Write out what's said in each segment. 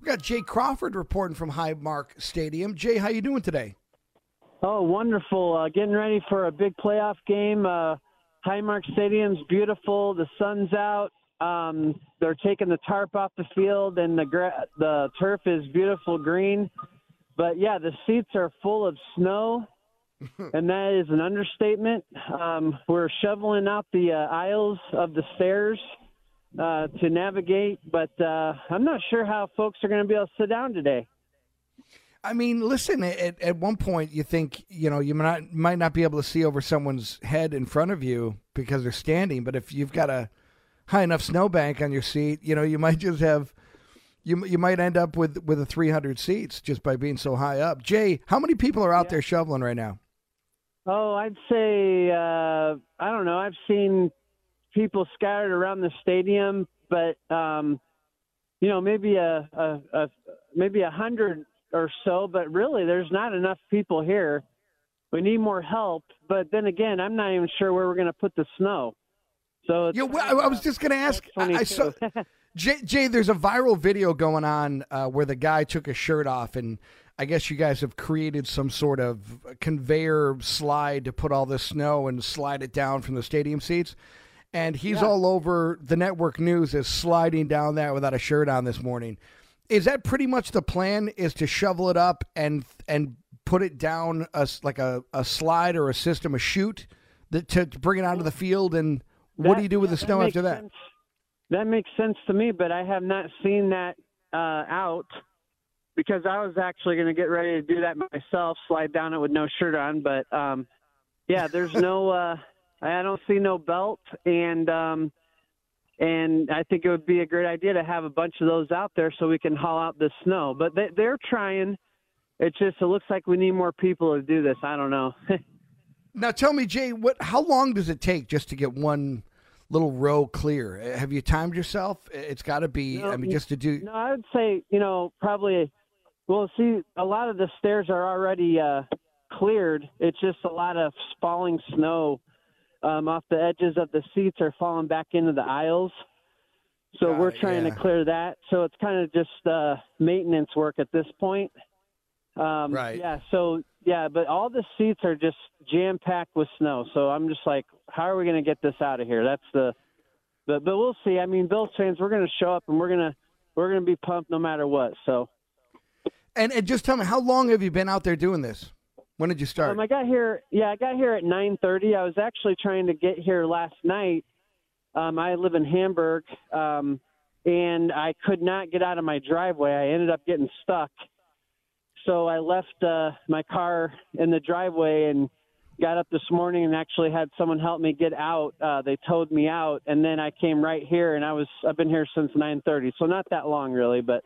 We got Jay Crawford reporting from Highmark Stadium. Jay, how you doing today? Oh, wonderful! Uh, getting ready for a big playoff game. Uh, Highmark Stadium's beautiful. The sun's out. Um, they're taking the tarp off the field, and the gra- the turf is beautiful green. But yeah, the seats are full of snow, and that is an understatement. Um, we're shoveling out the uh, aisles of the stairs uh, to navigate, but uh, I'm not sure how folks are going to be able to sit down today. I mean, listen. At, at one point, you think you know you might not, might not be able to see over someone's head in front of you because they're standing, but if you've got a high enough snowbank on your seat, you know you might just have you you might end up with with a 300 seats just by being so high up. Jay, how many people are out yeah. there shoveling right now? Oh, I'd say uh, I don't know. I've seen people scattered around the stadium, but um, you know, maybe a, a, a maybe a hundred or so. But really, there's not enough people here. We need more help. But then again, I'm not even sure where we're going to put the snow. So yeah, well, I was just going to ask. I, saw Jay, Jay. There's a viral video going on uh, where the guy took his shirt off and. I guess you guys have created some sort of conveyor slide to put all this snow and slide it down from the stadium seats and he's yeah. all over the network news is sliding down that without a shirt on this morning. Is that pretty much the plan? Is to shovel it up and and put it down a, like a, a slide or a system, a chute that to, to bring it onto the field? And what do you do with the snow after that? Sense. That makes sense to me, but I have not seen that uh, out because I was actually going to get ready to do that myself, slide down it with no shirt on. But um, yeah, there's no. Uh, I don't see no belt, and um, and I think it would be a great idea to have a bunch of those out there so we can haul out the snow. But they, they're trying. It just it looks like we need more people to do this. I don't know. now tell me, Jay, what? How long does it take just to get one? little row clear. Have you timed yourself? It's got to be. No, I mean, just to do. No, I would say you know probably. Well, see, a lot of the stairs are already uh, cleared. It's just a lot of falling snow um, off the edges of the seats are falling back into the aisles. So Got we're it, trying yeah. to clear that. So it's kind of just uh, maintenance work at this point. Um, right. Yeah. So yeah, but all the seats are just jam packed with snow. So I'm just like, how are we going to get this out of here? That's the, but but we'll see. I mean, Bills fans, we're going to show up and we're gonna we're gonna be pumped no matter what. So. And and just tell me, how long have you been out there doing this? When did you start? Um, I got here. Yeah, I got here at 9:30. I was actually trying to get here last night. Um, I live in Hamburg, um, and I could not get out of my driveway. I ended up getting stuck, so I left uh, my car in the driveway and got up this morning and actually had someone help me get out. Uh, they towed me out, and then I came right here, and I was I've been here since 9:30, so not that long really, but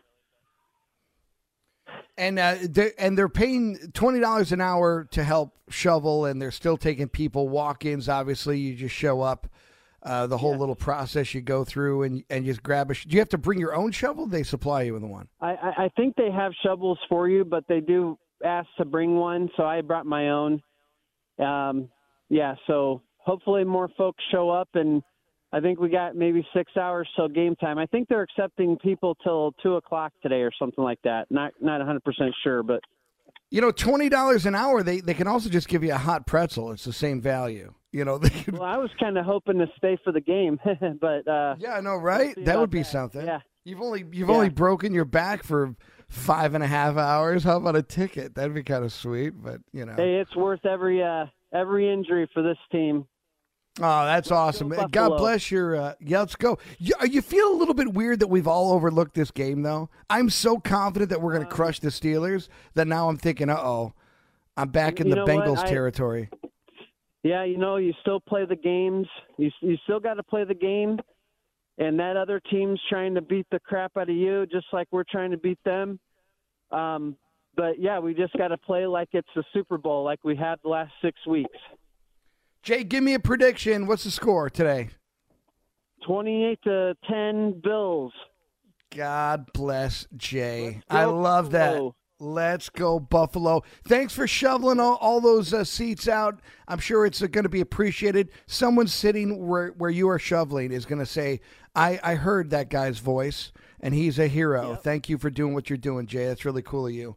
and uh, they're, and they're paying twenty dollars an hour to help shovel, and they're still taking people walk-ins. Obviously, you just show up. Uh, the whole yeah. little process you go through, and and just grab a. Sh- do you have to bring your own shovel? They supply you with one. I, I think they have shovels for you, but they do ask to bring one. So I brought my own. Um, yeah. So hopefully more folks show up and I think we got maybe six hours till game time. I think they're accepting people till two o'clock today or something like that. Not not 100 percent sure, but you know, twenty dollars an hour. They they can also just give you a hot pretzel. It's the same value. You know, could... well, I was kind of hoping to stay for the game, but uh, yeah, I know, right? That would be that. something. Yeah, you've only you've yeah. only broken your back for five and a half hours. How about a ticket? That'd be kind of sweet, but you know, hey, it's worth every uh, every injury for this team. Oh, that's awesome! God bless your. Uh, yeah, let's go. You, you, feel a little bit weird that we've all overlooked this game, though. I'm so confident that we're going to uh, crush the Steelers that now I'm thinking, uh oh, I'm back in the Bengals I, territory. Yeah, you know, you still play the games. You you still got to play the game, and that other team's trying to beat the crap out of you, just like we're trying to beat them. Um, but yeah, we just got to play like it's the Super Bowl, like we had the last six weeks. Jay, give me a prediction. What's the score today? 28 to 10 Bills. God bless Jay. I love that. Let's go Buffalo. Thanks for shoveling all, all those uh, seats out. I'm sure it's uh, going to be appreciated. Someone sitting where, where you are shoveling is going to say, I, I heard that guy's voice, and he's a hero. Yep. Thank you for doing what you're doing, Jay. That's really cool of you.